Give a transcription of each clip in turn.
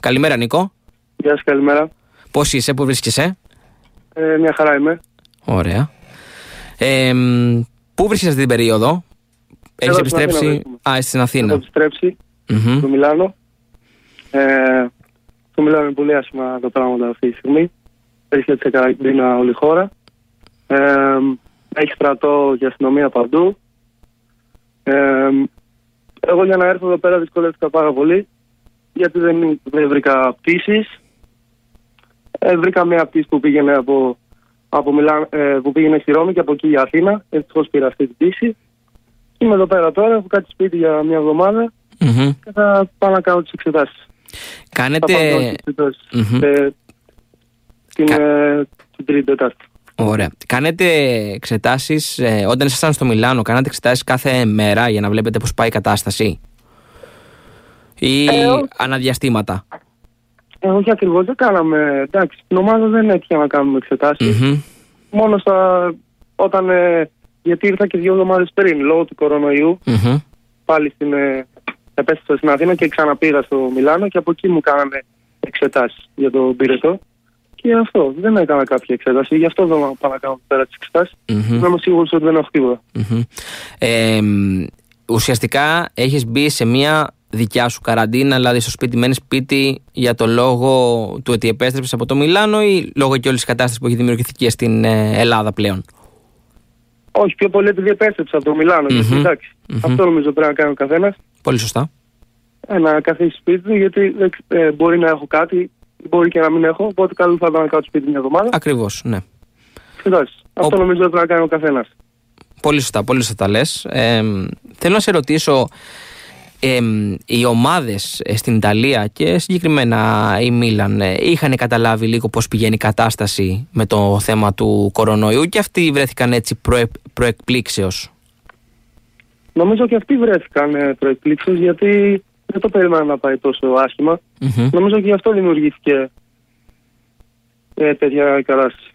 Καλημέρα, Νίκο. Γεια σας, καλημέρα. Πώς είσαι, πού βρίσκεσαι, ε, Μια χαρά είμαι. Ωραία. Ε, πού βρίσκεσαι αυτή την περίοδο, Έχεις επιστρέψει. Α, είσαι στην Αθήνα. Έχω επιστρέψει mm-hmm. στο Μιλάνο. Ε, στο Μιλάνο είναι πολύ άσχημα τα πράγματα αυτή τη στιγμή. Έρχεται σε καραντίνα όλη η χώρα. Ε, έχει στρατό και αστυνομία παντού. Ε, εγώ για να έρθω εδώ πέρα δυσκολεύτηκα πάρα πολύ γιατί δεν, δεν βρήκα πτήσεις. Ε, βρήκα μια πτήση που πήγαινε, από, από Μιλάν, ε, που πήγαινε στη Ρώμη και από εκεί για Αθήνα. Ευτυχώς πήρα αυτή την πτήση. Είμαι εδώ πέρα τώρα, έχω κάτι σπίτι για μια εβδομάδα mm-hmm. και θα πάω να κάνω τις εξετάσεις. Κάνετε. mm-hmm. ε, την, Κα... ε, την Τρίτη Τετάρτη. Ωραία. Κάνετε εξετάσεις, ε, όταν ήσασταν στο Μιλάνο, κάνατε εξετάσεις κάθε μέρα για να βλέπετε πώς πάει η κατάσταση; Ή ε, αναδιαστήματα; Ε, όχι ακριβώς, δεν κάναμε. Εντάξει, στην ομάδα δεν έτυχε να κάνουμε Μόνο στα, όταν. Ε, γιατί ήρθα και δύο εβδομάδες πριν λόγω του κορονοϊού. Πάλι στην, ε, επέστρεψα στην Αθήνα και ξαναπήγα στο Μιλάνο και από εκεί μου κάνανε εξετάσεις για το πυρετό. Και αυτό. Δεν έκανα κάποια εξέταση. Γι' αυτό δεν πάω να κάνω πέρα τις εξετάσεις. Mm-hmm. Είμαι σίγουρος ότι δεν έχω τίποτα. Ε, ουσιαστικά έχεις μπει σε μια δικιά σου καραντίνα, δηλαδή στο σπίτι, μένεις σπίτι για το λόγο του ότι επέστρεψες από το Μιλάνο ή λόγω και όλης της κατάστασης που έχει δημιουργηθεί και στην ε, Ελλάδα πλέον; Όχι, πιο πολύ επειδή επέστρεψα από το Μιλάνο. Mm-hmm. Εντάξει. Mm-hmm. Αυτό νομίζω πρέπει να κάνει ο καθένας. Πολύ σωστά. Ε, να καθίσει σπίτι του, γιατί ε, μπορεί να έχω κάτι, μπορεί και να μην έχω. Οπότε καλό θα ήταν να κάτσω σπίτι μια εβδομάδα. Ακριβώς, ναι. Εντάξει. Αυτό ο... νομίζω πρέπει να κάνει ο καθένας. Πολύ σωστά, πολύ σωστά λες. Ε, θέλω να σε ρωτήσω, ε, οι ομάδες στην Ιταλία και συγκεκριμένα η Μίλαν ε, είχαν καταλάβει λίγο πώς πηγαίνει η κατάσταση με το θέμα του κορονοϊού και αυτοί βρέθηκαν έτσι προε, προεκπλήξεως. Νομίζω και αυτοί βρέθηκαν ε, προεκπλήξεως γιατί δεν το περίμενα να πάει τόσο Νομίζω και γι' αυτό δημιουργήθηκε ε, τέτοια κατάσταση.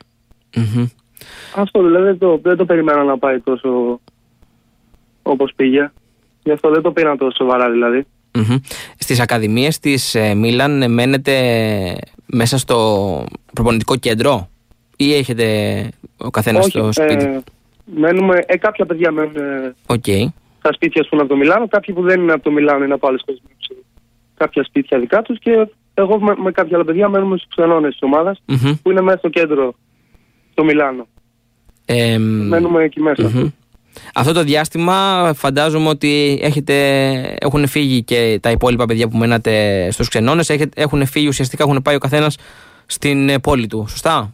Αυτό δηλαδή δεν το, δεν το περίμενα να πάει τόσο όπως πήγε. Γι' αυτό δεν το πήραν τόσο σοβαρά δηλαδή. Mm-hmm. Στις ακαδημίες της ε, Μίλαν ε, μένετε μέσα στο προπονητικό κέντρο ή έχετε ο καθένας στο σπίτι; Ε, μένουμε, ε, κάποια παιδιά μένουν okay. στα σπίτια σου από το Μιλάνο, κάποιοι που δεν είναι από το Μιλάνο είναι από άλλες χώρες. Κάποια σπίτια δικά τους και εγώ με, με κάποια άλλα παιδιά μένουμε στους ξενώνες της ομαδας mm-hmm. που είναι μέσα στο κέντρο στο Μιλάνο. Ε, μένουμε εκεί μέσα. Αυτό το διάστημα φαντάζομαι ότι έχετε, έχουν φύγει και τα υπόλοιπα παιδιά που μένατε στους ξενώνες, έχουν φύγει ουσιαστικά, έχουν πάει ο καθένας στην πόλη του, σωστά;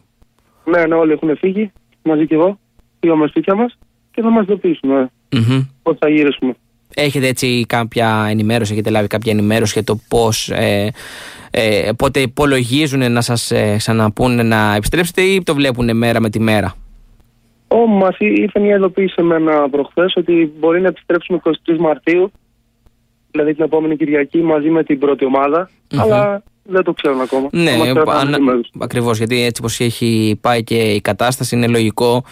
Ναι, ναι, όλοι έχουν φύγει, μαζί και εγώ, πήγαμε σπίτια μας και θα μας ειδοποιήσουμε mm-hmm. πώς θα γυρίσουμε. Έχετε έτσι κάποια ενημέρωση, έχετε λάβει κάποια ενημέρωση για το πώς, ε, ε, πότε υπολογίζουν να σας ε, ξαναπούνε να επιστρέψετε ή το βλέπουν μέρα με τη μέρα; Ω, μα ήρθε μια ειδοποίηση σε μένα προχθές ότι μπορεί να επιστρέψουμε 23 Μαρτίου, δηλαδή την επόμενη Κυριακή, μαζί με την πρώτη Αλλά δεν το ξέρω ακόμα. Ναι, αν, ακριβώς, γιατί έτσι πως έχει πάει και η κατάσταση είναι λογικό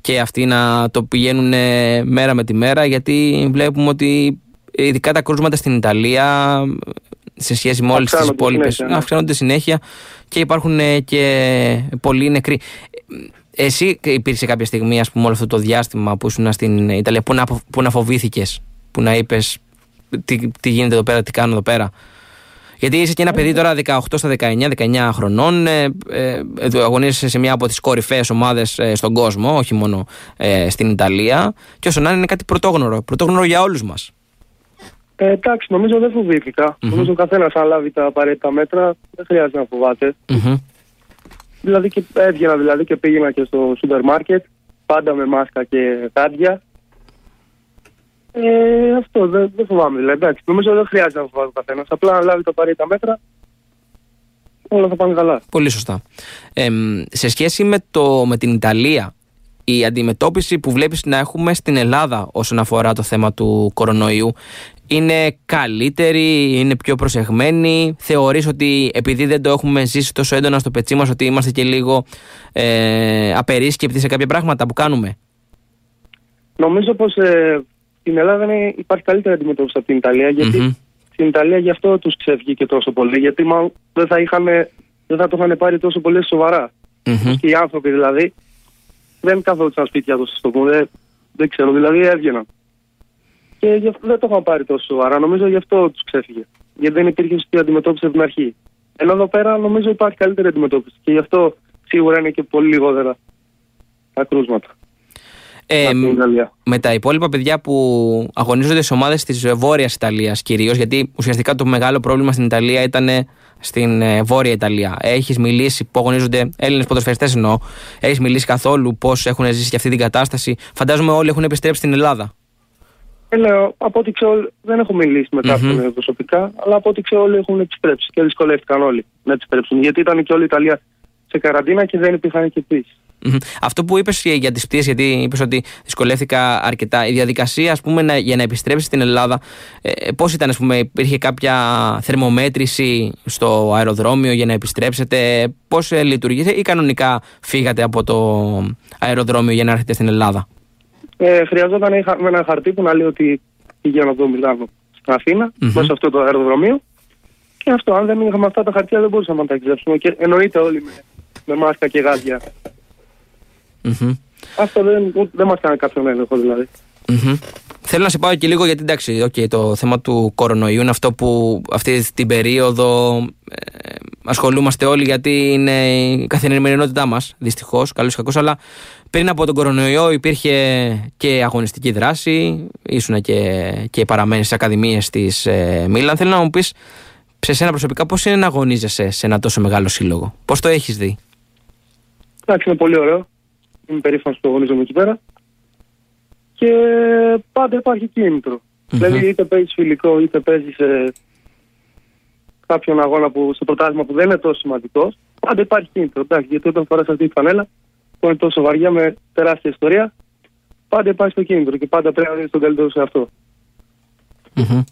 και αυτοί να το πηγαίνουν μέρα με τη μέρα γιατί βλέπουμε ότι ειδικά τα κρούσματα στην Ιταλία σε σχέση με όλες τις υπόλοιπες ναι. αυξάνονται συνέχεια και υπάρχουν και πολλοί νεκροί. Εσύ υπήρξε κάποια στιγμή, ας πούμε, όλο αυτό το διάστημα που ήσουν στην Ιταλία, που να, που να φοβήθηκες, που να είπες τι, τι γίνεται εδώ πέρα, τι κάνω εδώ πέρα. Γιατί είσαι και ένα παιδί τώρα 18 στα 19, 19 χρονών, ε, ε, αγωνίζεσαι σε μια από τις κορυφαίες ομάδες ε, στον κόσμο, όχι μόνο ε, στην Ιταλία. Και όσο να είναι, είναι κάτι πρωτόγνωρο. Πρωτόγνωρο για όλους μας. Ε, εντάξει, νομίζω δεν φοβήθηκα. Mm-hmm. Νομίζω ο καθένας, αν λάβει τα απαραίτητα μέτρα, δεν χρειάζεται να φοβάται. Mm-hmm. Δηλαδή και έβγαινα δηλαδή και πήγαινα και στο σούπερ μάρκετ, πάντα με μάσκα και κάρδια. Ε, αυτό δεν, δεν φοβάμαι δηλαδή. Εντάξει, νομίζω δεν χρειάζεται να φοβάται ο καθένας. Απλά να λάβει τα απαραίτητα μέτρα, όλα θα πάνε καλά. Πολύ σωστά. Ε, σε σχέση με, το, με την Ιταλία, η αντιμετώπιση που βλέπεις να έχουμε στην Ελλάδα όσον αφορά το θέμα του κορονοϊού είναι καλύτερη, είναι πιο προσεγμένη; Θεωρείς ότι επειδή δεν το έχουμε ζήσει τόσο έντονα στο πετσί μας ότι είμαστε και λίγο ε, απερίσκεπτοι σε κάποια πράγματα που κάνουμε; Νομίζω πως ε, στην Ελλάδα είναι, υπάρχει καλύτερη αντιμετώπιση από την Ιταλία στην Ιταλία γι' αυτό τους ξέφυγε τόσο πολύ. Γιατί μάλλον δεν θα, είχαν, δεν θα το είχαν πάρει τόσο πολύ σοβαρά. Mm-hmm. Και οι άνθρωποι δηλαδή δεν καθόντουσαν σπίτια τους, στο πούμε. Δεν, δεν ξέρω, δηλαδή έβγαιναν. Και γι' αυτό δεν το είχαν πάρει τόσο σοβαρά. Νομίζω γι' αυτό τους ξέφυγε. Γιατί δεν υπήρχε σωστή αντιμετώπιση από την αρχή. Ενώ εδώ πέρα νομίζω υπάρχει καλύτερη αντιμετώπιση. Και γι' αυτό σίγουρα είναι και πολύ λιγότερα τα κρούσματα. Ε, με τα υπόλοιπα παιδιά που αγωνίζονται σε ομάδες της Βόρειας Ιταλίας κυρίως, γιατί ουσιαστικά το μεγάλο πρόβλημα στην Ιταλία ήταν στην ε, Βόρεια Ιταλία. Έχεις μιλήσει που αγωνίζονται Έλληνες ποδοσφαιριστές εννοώ. Έχεις μιλήσει καθόλου πώς έχουν ζήσει και αυτή την κατάσταση. Φαντάζομαι όλοι έχουν επιστρέψει στην Ελλάδα. Ε, λέω, από ό,τι ξέρω, δεν έχω μιλήσει με κάποιον mm-hmm. προσωπικά, αλλά από ό,τι ξέρω όλοι έχουν επιστρέψει και δυσκολεύτηκαν όλοι να επιστρέψουν. Γιατί ήταν και όλη η Ιταλία σε καραντίνα και δεν υπήρχαν και πτήσει. Αυτό που είπες για τις πτήσεις, γιατί είπες ότι δυσκολεύτηκα αρκετά. Η διαδικασία, ας πούμε, να, για να επιστρέψεις στην Ελλάδα, ε, πώς ήταν, ας πούμε, υπήρχε κάποια θερμομέτρηση στο αεροδρόμιο για να επιστρέψετε, πώς ε, λειτουργήσε ή κανονικά φύγατε από το αεροδρόμιο για να έρθετε στην Ελλάδα; Ε, χρειαζόταν ένα χαρτί που να λέει ότι πηγαίνω εδώ Μιλάνο στην Αθήνα, mm-hmm. μέσα σε αυτό το αεροδρομίο. Και αυτό, αν δεν είχαμε αυτά τα χαρτιά, δεν μπορούσαμε να τα εξέψουμε. Και εννοείται όλοι με, με μάσκα και γάντια. Mm-hmm. Αυτό δεν, δεν μας κάνει κάποιον έλεγχο δηλαδή. Mm-hmm. Θέλω να σε πάω και λίγο γιατί εντάξει, okay, το θέμα του κορονοϊού είναι αυτό που αυτή την περίοδο ε, ασχολούμαστε όλοι γιατί είναι η καθημερινότητά μας, δυστυχώς, καλό ή κακό. Αλλά πριν από τον κορονοϊό υπήρχε και αγωνιστική δράση, ήσουν και, και παραμένεις στι ακαδημίες της ε, Μίλαν. Θέλω να μου πεις σε σένα προσωπικά πώς είναι να αγωνίζεσαι σε ένα τόσο μεγάλο σύλλογο, πώς το έχεις δει; Εντάξει, είναι πολύ ωραίο. Είμαι περήφανος που αγωνίζομαι εκεί πέρα. Και πάντα υπάρχει κίνητρο. Mm-hmm. Δηλαδή, είτε παίζεις φιλικό, είτε παίζεις σε κάποιον αγώνα που, σε πρωτάθλημα που δεν είναι τόσο σημαντικός, πάντα υπάρχει κίνητρο. Εντάξει, γιατί όταν φοράς αυτή τη φανέλα, που είναι τόσο βαριά με τεράστια ιστορία, πάντα υπάρχει το κίνητρο και πάντα πρέπει να δεις τον καλύτερο σε αυτό. Mm-hmm.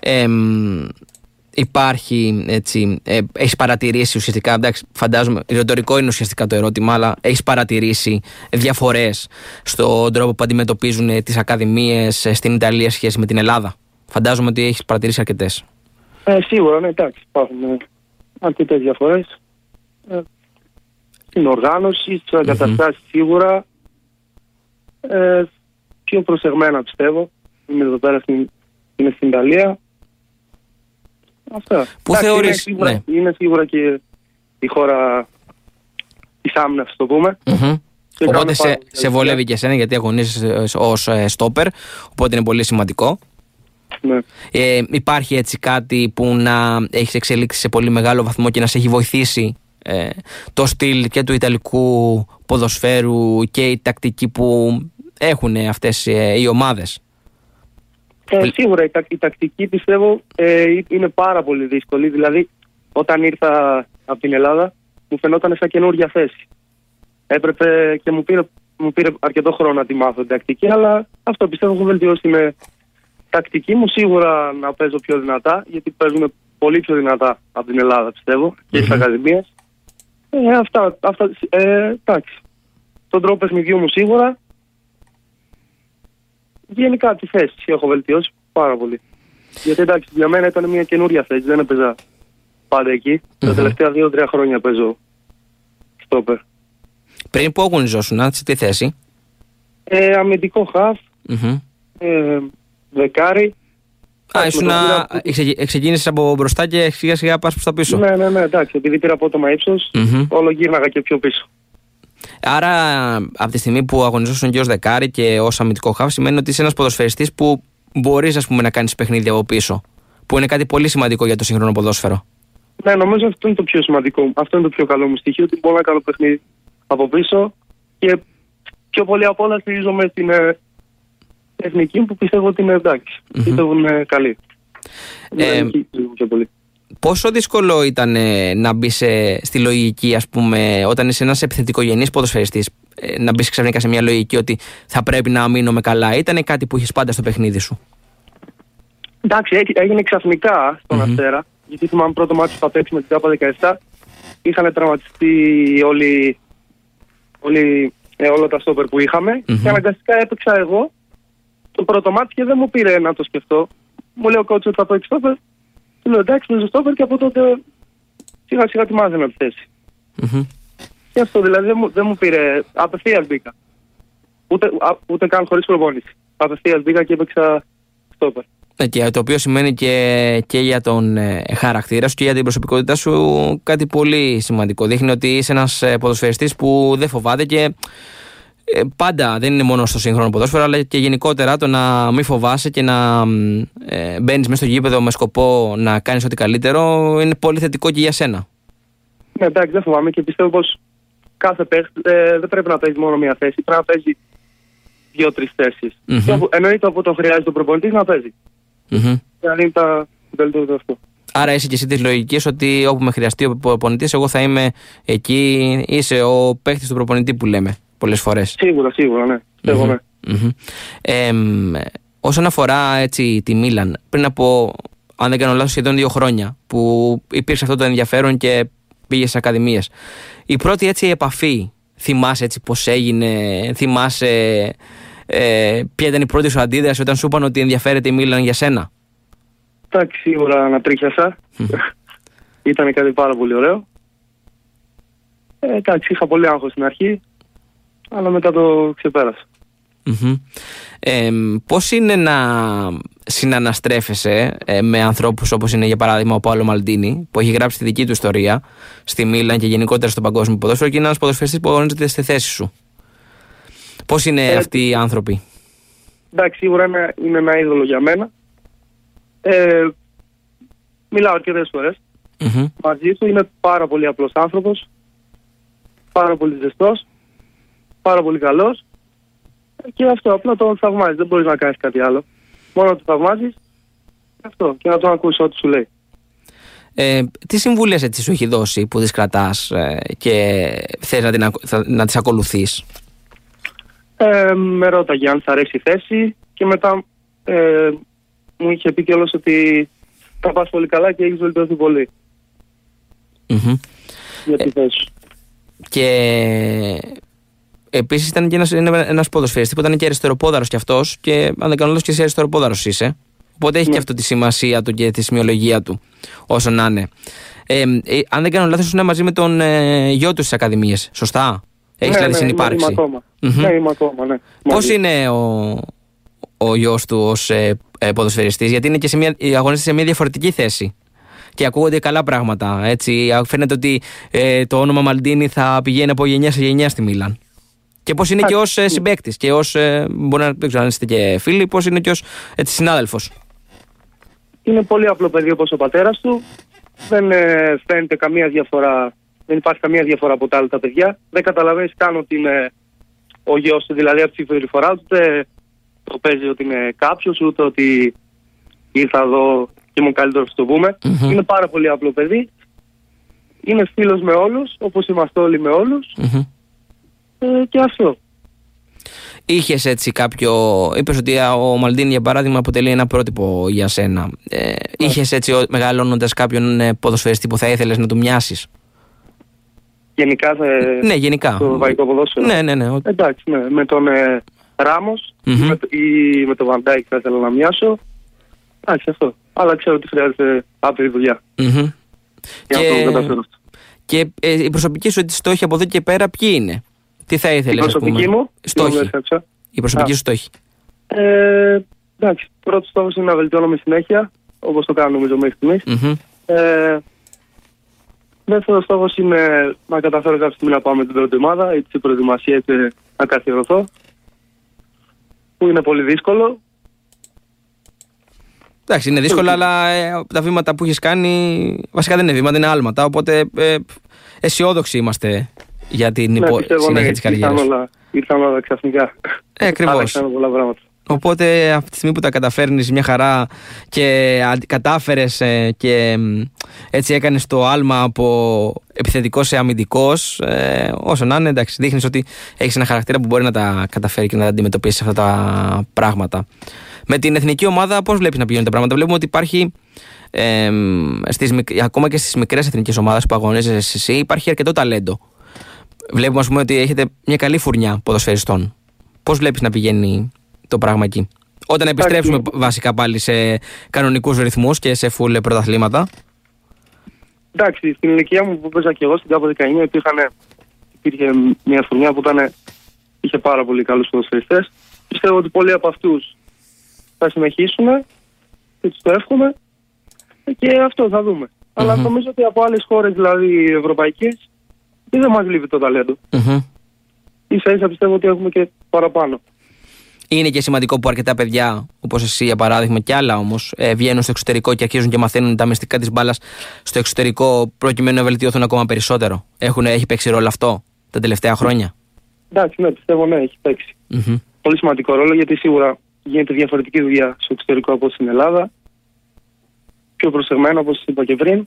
Ε, υπάρχει έτσι, ε, έχεις παρατηρήσει ουσιαστικά, εντάξει φαντάζομαι ρητορικό είναι ουσιαστικά το ερώτημα αλλά έχεις παρατηρήσει διαφορές στον τρόπο που αντιμετωπίζουν ε, τις ακαδημίες ε, στην Ιταλία σχέση με την Ελλάδα; Φαντάζομαι ότι έχεις παρατηρήσει αρκετές. Ε, σίγουρα ναι εντάξει υπάρχουν ε, αρκετές διαφορές. Ε, στην οργάνωση, στις εγκαταστασεις σίγουρα. Ε, πιο προσεγμένα πιστεύω. Είμαι εδώ πέρα στην, είναι στην Ιταλία Αυτά. Πού θεωρείς... Είναι σίγουρα, ναι. είναι σίγουρα και η χώρα της άμυνας, το πούμε. Mm-hmm. Οπότε σε, σε βολεύει και εσένα γιατί αγωνίζεσαι ως ε, στόπερ, οπότε είναι πολύ σημαντικό. Ναι. Ε, υπάρχει έτσι κάτι που να έχεις εξελίξει σε πολύ μεγάλο βαθμό και να σε έχει βοηθήσει ε, το στυλ και του Ιταλικού ποδοσφαίρου και η τακτική που έχουν αυτές ε, οι ομάδες; Ε, σίγουρα η, η τακτική πιστεύω ε, είναι πάρα πολύ δύσκολη. Δηλαδή, όταν ήρθα από την Ελλάδα, μου φαινόταν σαν καινούργια θέση. Έπρεπε και μου πήρε, μου πήρε αρκετό χρόνο να τη μάθω την τακτική, αλλά αυτό πιστεύω έχω βελτιώσει με τακτική μου. Σίγουρα να παίζω πιο δυνατά, γιατί παίζουμε πολύ πιο δυνατά από την Ελλάδα, πιστεύω, και στις ακαδημίες. Ε, αυτά, αυτά ε, εντάξει. Τον τρόπο παιχνιδιού μου σίγουρα γενικά τη θέση έχω βελτιώσει πάρα πολύ. Γιατί εντάξει, για μένα ήταν μια καινούρια θέση, δεν έπαιζα πάντα εκεί. Mm-hmm. Τα τελευταία δύο-τρία χρόνια παίζω στόπερ. Πριν που αγωνιζόσουν, σε τι θέση; Ε, αμυντικό χαφ, mm-hmm. ε, δεκάρι. Α, ήσουν να... ξεκίνησε από μπροστά και σιγά σιγά πας προς τα πίσω. Ναι, ναι, ναι, εντάξει. Επειδή πήρα απότομα ύψος, mm-hmm. όλο γύρναγα και πιο πίσω. Άρα, από τη στιγμή που αγωνιζόσουν και ως δεκάρι και ως αμυντικό χάφ, σημαίνει ότι είσαι ένας ποδοσφαιριστής που μπορείς να κάνεις παιχνίδι από πίσω. Που είναι κάτι πολύ σημαντικό για το σύγχρονο ποδόσφαιρο. Ναι, νομίζω αυτό είναι το πιο σημαντικό. Αυτό είναι το πιο καλό μου στοιχείο. Ότι μπορώ να κάνω παιχνίδι από πίσω και πιο πολύ απ' όλα στηρίζομαι στην ε, τεχνική που πιστεύω ότι είναι εντάξει. Mm-hmm. Πιστεύω ότι είναι καλή. Ε, πιο πολύ. Πόσο δύσκολο ήταν ε, να μπει στη λογική, ας πούμε, όταν είσαι ένας επιθετικογενής ποδοσφαιριστής, ε, να μπεις ξαφνικά σε μια λογική ότι θα πρέπει να μείνουμε καλά, ήταν κάτι που είχες πάντα στο παιχνίδι σου; Εντάξει, έγινε ξαφνικά στον mm-hmm. Αστέρα. Γιατί θυμάμαι πρώτο μάτι που θα παίξει με την ΚΑΠΑ 17. Είχαν τραυματιστεί όλοι, όλοι ε, όλα τα στόπερ που είχαμε. Mm-hmm. Και αναγκαστικά έπαιξα εγώ το πρώτο μάτι και δεν μου πήρε να το σκεφτώ. Μου λέει ο κότσο ότι θα παίξεις στόπερ Του λέω εντάξει, παίζω στόπερ και από τότε σιγά σιγά ετοιμάζομαι τη θέση. Mm-hmm. Και αυτό δηλαδή δεν μου, δεν μου πήρε. Απευθεία μπήκα. Ούτε, α, ούτε καν χωρίς προπόνηση. Απευθεία μπήκα και έπαιξα στόπερ. Ναι, και το οποίο σημαίνει και, και για τον ε, χαρακτήρα σου και για την προσωπικότητά σου κάτι πολύ σημαντικό. Δείχνει ότι είσαι ένας ε, ποδοσφαιριστής που δεν φοβάται και ε, πάντα δεν είναι μόνο στο σύγχρονο ποδόσφαιρο, αλλά και γενικότερα το να μην φοβάσαι και να ε, μπαίνεις μέσα στο γήπεδο με σκοπό να κάνεις ό,τι καλύτερο είναι πολύ θετικό και για σένα. Ναι, εντάξει, δεν φοβάμαι και πιστεύω πως κάθε παίχτη ε, δεν πρέπει να παίζει μόνο μία θέση, πρέπει να παίζει δύο-τρεις θέσεις. Mm-hmm. Εννοείται όπου το χρειάζεται ο προπονητής να παίζει. Mm-hmm. να είναι τα βελτιώτα αυτό. Άρα είσαι και εσύ της λογικής ότι όπου με χρειαστεί ο προπονητής, εγώ θα είμαι εκεί. Είσαι ο παίχτης του προπονητή που λέμε πολλές φορές. Σίγουρα, σίγουρα, ναι. Mm-hmm. ναι. Mm-hmm. Ε, όσον αφορά έτσι, τη Μίλαν, πριν από, αν δεν κάνω λάθος, σχεδόν δύο χρόνια που υπήρξε αυτό το ενδιαφέρον και πήγε σε ακαδημίες. Η πρώτη έτσι επαφή, θυμάσαι έτσι πώς έγινε, θυμάσαι ε, ποια ήταν η πρώτη σου αντίδραση όταν σου είπαν ότι ενδιαφέρεται η Μίλαν για σένα; Εντάξει, σίγουρα ανατρίχιασα. ήταν κάτι πάρα πολύ ωραίο. Ε, εντάξει, είχα πολύ άγχος στην αρχή αλλά μετά το ξεπέρασα. Ε, πώς είναι να συναναστρέφεσαι ε, με ανθρώπους όπως είναι για παράδειγμα ο Παύλο Μαλντίνη που έχει γράψει τη δική του ιστορία στη Μίλαν και γενικότερα στο παγκόσμιο ποδόσφαιρο και είναι ένας ποδοσφαιριστής που αγωνίζεται στη θέση σου. Πώς είναι ε, αυτοί οι άνθρωποι; Εντάξει, σίγουρα είναι, είναι ένα είδωλο για μένα. Ε, μιλάω αρκετές φορές. Mm-hmm. Μαζί του είναι πάρα πολύ απλός άνθρωπος, πάρα πολύ ζεστός πάρα πολύ καλός. Και αυτό απλά το θαυμάζει. Δεν μπορείς να κάνεις κάτι άλλο. Μόνο να το θαυμάζει αυτό και να τον ακούσει ό,τι σου λέει. Ε, τι συμβουλές έτσι σου έχει δώσει που τις κρατάς ε, και θες να, την, να τις ακολουθείς; Ε, με ρώταγε αν θα αρέσει η θέση και μετά ε, μου είχε πει κιόλας ότι θα πας πολύ καλά και έχεις βελτιωθεί πολύ. Mm-hmm. Για τη θέση. Και Επίσης ήταν και ένας ένας ποδοσφαιριστής που ήταν και αριστεροπόδαρος κι αυτός και αν δεν κάνω λάθος και εσύ αριστεροπόδαρος είσαι. Οπότε έχει ναι. και αυτό τη σημασία του και τη σημειολογία του, όσο να είναι. Ε, ε, αν δεν κάνω λάθος, ήσουν μαζί με τον ε, γιο του στις Ακαδημίες. Σωστά; Έχεις ναι, δηλαδή ναι, συνυπάρξει. Είμαι ακόμα. Mm-hmm. Ναι, είμαι ακόμα, ναι. Πώς είναι ο, ο γιος του ως ε, ε, ποδοσφαιριστής, Γιατί είναι και σε μια, αγωνίζεται σε μια διαφορετική θέση. Και ακούγονται καλά πράγματα. Έτσι. Φαίνεται ότι ε, το όνομα Μαλντίνη θα πηγαίνει από γενιά σε γενιά στη Μίλαν. Και πώς είναι και ως ε, συμπέκτη και ως. Ε, μπορεί να δεν ξέρω αν είστε και φίλοι, πώς είναι και ως συνάδελφος. Είναι πολύ απλό παιδί όπως ο πατέρας του. Δεν ε, φαίνεται καμία διαφορά. Δεν υπάρχει καμία διαφορά από τα άλλα τα παιδιά. Δεν καταλαβαίνεις καν ότι είναι ο γιος του, δηλαδή από τη συμπεριφορά του. Ούτε το παίζει ότι είναι κάποιος, ούτε ότι ήρθα εδώ και ήμουν καλύτερος να το πούμε. Mm-hmm. Είναι πάρα πολύ απλό παιδί. Είναι φίλος με όλους, όπως είμαστε όλοι με όλους. Mm-hmm. Ε, και αυτό. Είχες έτσι κάποιο. Είπες ότι ο Μαλντίν, για παράδειγμα, αποτελεί ένα πρότυπο για σένα. Ε, ναι. Είχες έτσι, μεγαλώνοντας κάποιον ε, ποδοσφαιριστή που θα ήθελες να του μοιάσεις; Γενικά, θε... ναι, γενικά. Το βαϊκό ποδόσφαιρο. Ναι, ναι, ναι. Εντάξει, ναι. Με τον ε, Ράμος mm-hmm. ή με τον Βαντάικ θα ήθελα να μοιάσω. Εντάξει, αυτό. Αλλά ξέρω ότι χρειάζεται άπειρη δουλειά. Mm-hmm. Για και... να το καταφέρω αυτό. Και ε, η προσωπική σου στόχη από εδώ και πέρα ποιοι είναι; Τι θα ήθελες, Η προσωπική μου. Στόχη. Η προσωπική σου στόχη. Ε, εντάξει. Πρώτος στόχος είναι να βελτιώνομαι συνέχεια, όπως το κάνω νομίζω μέχρι στιγμής. Mm-hmm. Ε, Δεύτερος στόχος είναι να καταφέρω κάποια στιγμή να πάω με την πρώτη ομάδα, είτε στην προετοιμασία είτε να καθιερωθώ. Που είναι πολύ δύσκολο. Εντάξει, είναι δύσκολο, αλλά ε, τα βήματα που έχεις κάνει βασικά δεν είναι βήματα, είναι άλματα. Οπότε ε, αισιόδοξοι είμαστε για την ναι, συνέχεια ναι, της καριέρας. Ήρθαν όλα, ήρθαν όλα ξαφνικά. Ε, Ακριβώς. Οπότε αυτή τη στιγμή που τα καταφέρνεις μια χαρά και κατάφερες ε, και έτσι έκανες το άλμα από επιθετικός σε αμυντικός, ε, όσο να είναι, εντάξει, δείχνεις ότι έχεις ένα χαρακτήρα που μπορεί να τα καταφέρει και να τα αντιμετωπίσεις αυτά τα πράγματα. Με την εθνική ομάδα, πώς βλέπεις να πηγαίνουν τα πράγματα; Βλέπουμε ότι υπάρχει ε, στις, ακόμα και στις μικρές εθνικές ομάδες που αγωνίζεσαι εσύ, υπάρχει αρκετό ταλέντο βλέπουμε ας πούμε, ότι έχετε μια καλή φουρνιά ποδοσφαιριστών. Πώς βλέπεις να πηγαίνει το πράγμα εκεί; Όταν επιστρέψουμε βασικά πάλι σε κανονικούς ρυθμούς και σε full πρωταθλήματα. Εντάξει, στην ηλικία μου που παίζα και εγώ στην ΚΑΠΟ 19 υπήρχαν, υπήρχε μια φουρνιά που ήταν, είχε πάρα πολύ καλούς ποδοσφαιριστές. Πιστεύω ότι πολλοί από αυτούς θα συνεχίσουν και τους το εύχομαι και αυτό θα δούμε. Mm-hmm. Αλλά νομίζω ότι από άλλες χώρες δηλαδή ευρωπαϊκές δεν μας λείπει το ταλέντο. Mm-hmm. Ίσα ίσα πιστεύω ότι έχουμε και παραπάνω. Είναι και σημαντικό που αρκετά παιδιά, όπως εσύ για παράδειγμα, και άλλα όμως, ε, βγαίνουν στο εξωτερικό και αρχίζουν και μαθαίνουν τα μυστικά της μπάλας στο εξωτερικό, προκειμένου να βελτιωθούν ακόμα περισσότερο. Έχουν, έχει παίξει ρόλο αυτό τα τελευταία χρόνια; Εντάξει, ναι, πιστεύω ναι, έχει παίξει. Mm-hmm. Πολύ σημαντικό ρόλο γιατί σίγουρα γίνεται διαφορετική δουλειά στο εξωτερικό από στην Ελλάδα. Πιο προσεγμένο, όπως είπα και πριν.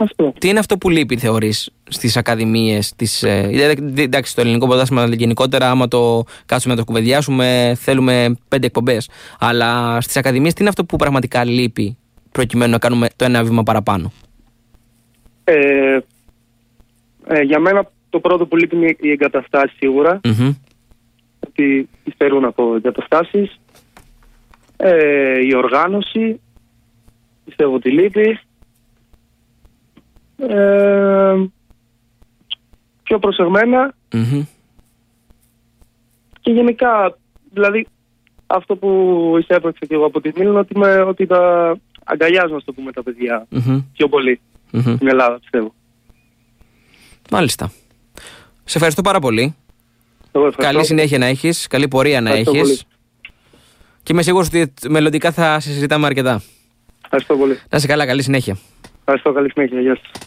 Αυτό. Τι είναι αυτό που λείπει, θεωρείς, στις ακαδημίες τη. Ε, εντάξει, στο ελληνικό πρωτάθλημα γενικότερα, άμα το κάτσουμε να το κουβεντιάσουμε, θέλουμε πέντε εκπομπές. Αλλά στις ακαδημίες, τι είναι αυτό που πραγματικά λείπει, προκειμένου να κάνουμε το ένα βήμα παραπάνω; Ε, ε, για μένα το πρώτο που λείπει είναι οι εγκαταστάσεις σίγουρα. Mm-hmm. Ότι υστερούν από εγκαταστάσεις. Ε, η οργάνωση. Πιστεύω ότι λείπει. Ε, πιο προσεγμενα και γενικά, δηλαδή αυτό που εισέπραξε και εγώ από τη Μίλη ότι, με, ότι τα αγκαλιάζω, να το πούμε, τα παιδιά πιο πολύ στην Ελλάδα, πιστεύω. Μάλιστα. Σε ευχαριστώ πάρα πολύ. Καλή συνέχεια να έχεις, καλή πορεία να έχεις. Και είμαι σίγουρος ότι μελλοντικά θα συζητάμε αρκετά. Ευχαριστώ πολύ. Να είσαι καλά, καλή συνέχεια. Ευχαριστώ, καλή συνέχεια. Γεια σας.